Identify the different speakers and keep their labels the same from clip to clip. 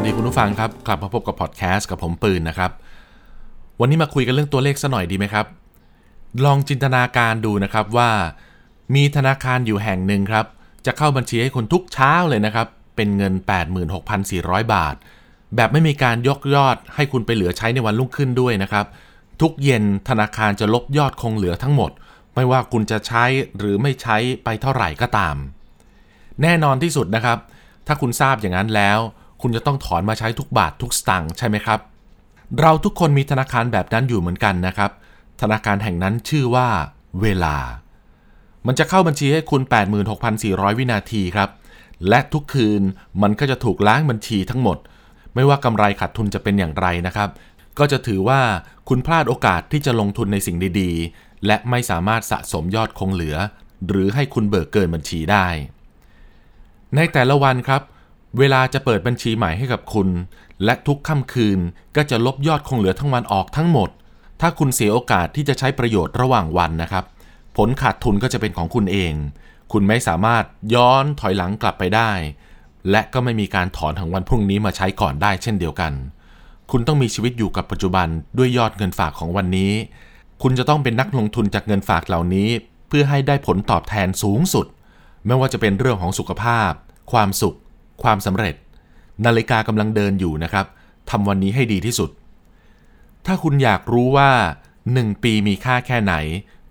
Speaker 1: วัสดีคุณผู้ฟังครับกลับมาพบกับพอดแคสต์กับผมปืนนะครับ วันนี้มาคุยกันเรื่องตัวเลขซะหน่อยดีไหมครับ ลองจินตนาการดูนะครับว่า มีธนาคารอยู่แห่งหนึ่งครับ จะเข้าบัญชีให้คุณทุกเช้าเลยนะครับ เป็นเงิน 86,400 บาท แบบไม่มีการยกยอดให้คุณไปเหลือใช้ในวันรุ่งขึ้นด้วยนะครับ ทุกเย็นธนาคารจะลบยอดคงเหลือทั้งหมด ไม่ว่าคุณจะใช้หรือไม่ใช้ไปเท่าไหร่ก็ตาม แน่นอนที่สุดนะครับ ถ้าคุณทราบอย่างนั้นแล้ว คุณจะต้องถอนมาใช้ทุกบาททุกสตางค์ใช่ไหมครับ เราทุกคนมีธนาคารแบบนั้นอยู่เหมือนกันนะครับ ธนาคารแห่งนั้นชื่อว่าเวลา มันจะเข้าบัญชีให้คุณ 86,400 วินาทีครับ และทุกคืนมันก็จะถูกล้างบัญชีทั้งหมด ไม่ว่ากำไรขาดทุนจะเป็นอย่างไรนะครับ ก็จะถือว่าคุณพลาดโอกาสที่จะลงทุนในสิ่งดีๆ และไม่สามารถสะสมยอดคงเหลือ หรือให้คุณเบิกเกินบัญชีได้ ในแต่ละวันครับ เวลาจะเปิดบัญชีใหม่ให้กับคุณ และทุกค่ำคืนก็จะลบยอดคงเหลือทั้งวันออกทั้งหมด ถ้าคุณเสียโอกาสที่จะใช้ประโยชน์ระหว่างวันนะครับ ผลขาดทุนก็จะเป็นของคุณเอง คุณไม่สามารถย้อนถอยหลังกลับไปได้ และก็ไม่มีการถอนของวันพรุ่งนี้มาใช้ก่อนได้เช่นเดียวกัน คุณต้องมีชีวิตอยู่กับปัจจุบันด้วยยอดเงินฝากของวันนี้ คุณจะต้องเป็นนักลงทุนจากเงินฝากเหล่านี้ เพื่อให้ได้ผลตอบแทนสูงสุด ไม่ว่าจะเป็นเรื่องของสุขภาพ ความสุข ความสำเร็จ นาฬิกากำลังเดินอยู่นะครับทำวันนี้ให้ดีที่สุด ถ้าคุณอยากรู้ว่า 1 ปีมีค่าแค่ไหน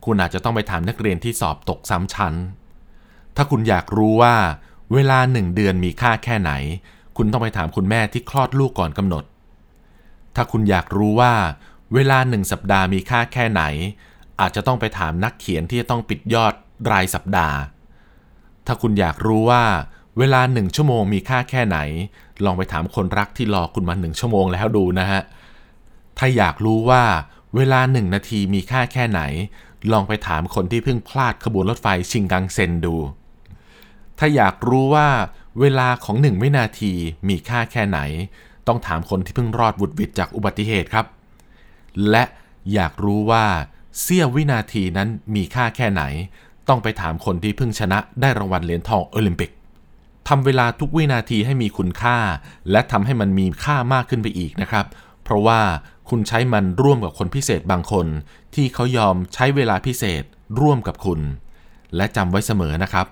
Speaker 1: คุณอาจจะต้องไปถามนักเรียนที่สอบตกซ้ำชั้น ถ้าคุณอยากรู้ว่า เวลา 1 เดือนมีค่าแค่ไหน คุณต้องไปถามคุณแม่ที่คลอดลูกก่อนกำหนด ถ้าคุณอยากรู้ว่า เวลา1สัปดาห์มีค่าแค่ไหน อาจจะต้องไปถามนักเขียนที่จะต้องปิดยอดรายสัปดาห์ ถ้าคุณอยากรู้ว่า เวลาหนึ่งชั่วโมงมีค่าแค่ไหน ลองไปถามคนรักที่รอคุณมาหนึ่งชั่วโมงแล้วดูนะฮะ ถ้าอยากรู้ว่าเวลาหนึ่งนาทีมีค่าแค่ไหน ลองไปถามคนที่เพิ่งพลาดขบวนรถไฟชิงกังเซ็นดู ถ้าอยากรู้ว่าเวลาของหนึ่งวินาทีมีค่าแค่ไหน ต้องถามคนที่เพิ่งรอดวุดวิดจากอุบัติเหตุครับ และอยากรู้ว่าเสี้ยววินาทีนั้นมีค่าแค่ไหน ต้องไปถามคนที่เพิ่งชนะได้รางวัลเหรียญทองโอลิมปิก ทำเวลาทุกวินาทีให้มีคุณค่า และทำให้มันมีค่ามากขึ้นไปอีกนะครับ เพราะว่าคุณใช้มันร่วมกับคนพิเศษบางคน ที่เขายอมใช้เวลาพิเศษร่วมกับคุณ และจำไว้เสมอนะครับ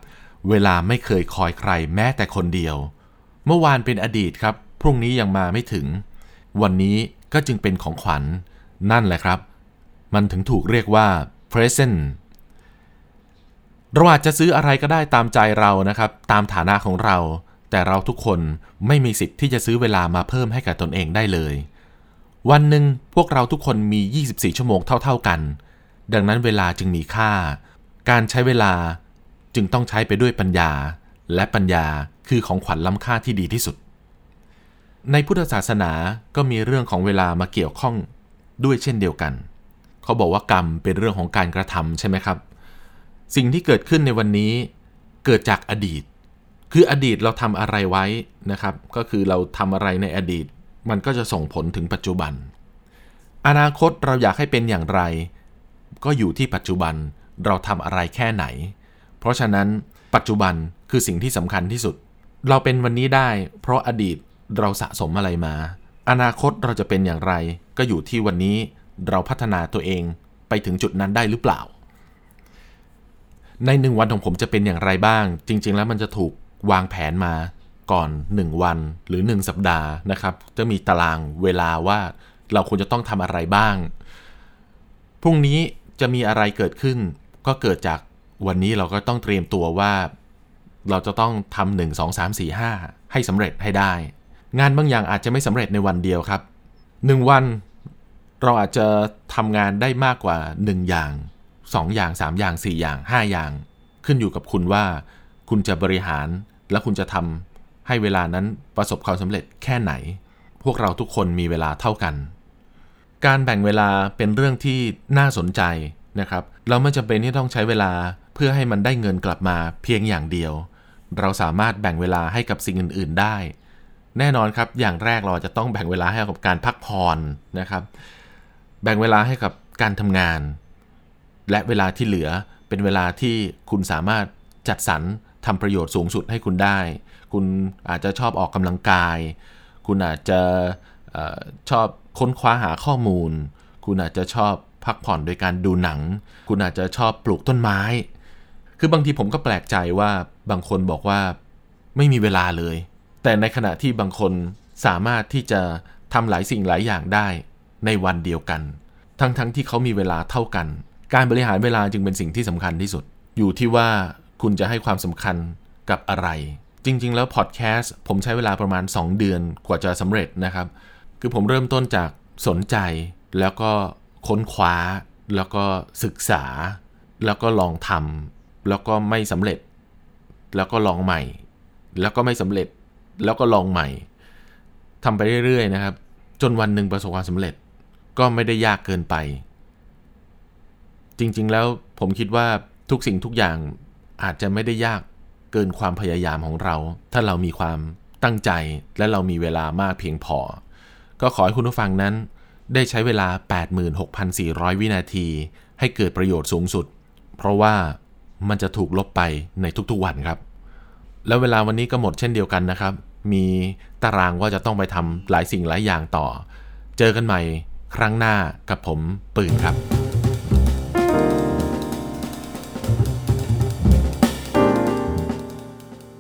Speaker 1: เวลาไม่เคยคอยใครแม้แต่คนเดียว เมื่อวานเป็นอดีตครับ พรุ่งนี้ยังมาไม่ถึง วันนี้ก็จึงเป็นของขวัญ นั่นแหละครับ มันถึงถูกเรียกว่า present เราอาจจะซื้ออะไรก็ได้ตามใจเรานะครับ ตามฐานะของเรา แต่เราทุกคนไม่มีสิทธิ์ที่จะซื้อเวลามาเพิ่มให้กับตนเองได้เลย วันหนึ่งพวกเราทุกคนมี 24 ชั่วโมงเท่า ๆกัน ดังนั้นเวลาจึงมีค่า การใช้เวลาจึงต้องใช้ไปด้วยปัญญา และปัญญาคือของขวัญล้ำค่าที่ดีที่สุด ในพุทธศาสนาก็มีเรื่องของเวลามาเกี่ยวข้องด้วยเช่นเดียวกัน เขาบอกว่ากรรมเป็นเรื่องของการกระทำใช่ไหมครับ สิ่งที่เกิดขึ้นในวันนี้เกิดจากอดีต คืออดีตเราทำอะไรไว้นะครับ ก็คือเราทำอะไรในอดีต มันก็จะส่งผลถึงปัจจุบัน อนาคตเราอยากให้เป็นอย่างไร ก็อยู่ที่ปัจจุบันเราทำอะไรแค่ไหน เพราะฉะนั้นปัจจุบันคือสิ่งที่สำคัญที่สุด เราเป็นวันนี้ได้ เพราะอดีตเราสะสมอะไรมา อนาคตเราจะเป็นอย่างไร ก็อยู่ที่วันนี้เราพัฒนาตัวเองไปถึงจุดนั้นได้หรือเปล่า ในหนึ่งวันของผมจะเป็นอย่างไรบ้าง จริง ๆ แล้วมันจะถูกวางแผนมาก่อน 1 วันหรือ 1 สัปดาห์นะครับ จะมีตารางเวลาว่าเราควรจะต้องทำอะไรบ้าง พรุ่งนี้จะมีอะไรเกิดขึ้น ก็เกิดจากวันนี้เราก็ต้องเตรียมตัวว่า เราจะต้องทำหนึ่งสองสามสี่ห้าให้สำเร็จให้ได้ งานบางอย่างอาจจะไม่สำเร็จในวันเดียวครับหนึ่งวันเราอาจจะทำงานได้มากกว่า 1 อย่าง 2 อย่าง 3 อย่าง 4 อย่าง 5 อย่าง ขึ้นอยู่กับคุณว่า คุณจะบริหารและคุณจะทำให้เวลานั้นประสบความสำเร็จแค่ไหน พวกเราทุกคนมีเวลาเท่ากัน การแบ่งเวลาเป็นเรื่องที่น่าสนใจนะครับ เราไม่จำเป็นที่ต้องใช้เวลาเพื่อให้มันได้เงินกลับมาเพียงอย่างเดียว เราสามารถแบ่งเวลาให้กับสิ่งอื่น ๆ ได้ แน่นอนครับ อย่างแรกเราจะต้องแบ่งเวลาให้กับการพักผ่อนนะครับ แบ่งเวลาให้กับการทำงาน และเวลาที่เหลือเป็นเวลาที่คุณสามารถจัดสรรทำประโยชน์สูงสุดให้คุณได้ คุณอาจจะชอบออกกำลังกาย คุณอาจจะอชอบค้นคว้าหาข้อมูล คุณอาจจะชอบพักผ่อนโดยการดูหนัง คุณอาจจะชอบปลูกต้นไม้ คือบางทีผมก็แปลกใจว่าบางคนบอกว่าไม่มีเวลาเลย แต่ในขณะที่บางคนสามารถที่จะทำหลายสิ่งหลายอย่างได้ในวันเดียวกัน ทั้งๆทที่เขามีเวลาเท่ากัน การบริหารเวลาจึงเป็นสิ่งที่สำคัญที่สุด อยู่ที่ว่าคุณจะให้ความสำคัญกับอะไร จริง ๆ แล้วพอดแคสต์ผมใช้เวลาประมาณ 2 เดือนกว่าจะสำเร็จนะครับ คือผมเริ่มต้นจากสนใจแล้วก็ค้นคว้า แล้วก็ศึกษา แล้วก็ลองทำแล้วก็ไม่สำเร็จ แล้วก็ลองใหม่ แล้วก็ไม่สำเร็จแล้วก็ลองใหม่ทำไปเรื่อยๆนะครับ จนวันหนึ่งประสบความสำเร็จก็ไม่ได้ยากเกินไป จริง ๆ แล้วผมคิดว่าทุกสิ่งทุกอย่างอาจจะไม่ได้ยากเกินความพยายามของเรา ถ้าเรามีความตั้งใจและเรามีเวลามากเพียงพอ ก็ขอให้คุณผู้ฟังนั้น ได้ใช้เวลา 86,400 วินาที ให้เกิดประโยชน์สูงสุด เพราะว่ามันจะถูกลบไปในทุกๆวันครับ แล้วเวลาวันนี้ก็หมดเช่นเดียวกันนะครับ มีตารางว่าจะต้องไปทำหลายสิ่งหลายอย่างต่อ เจอกันใหม่ครั้งหน้ากับผมปืนครับ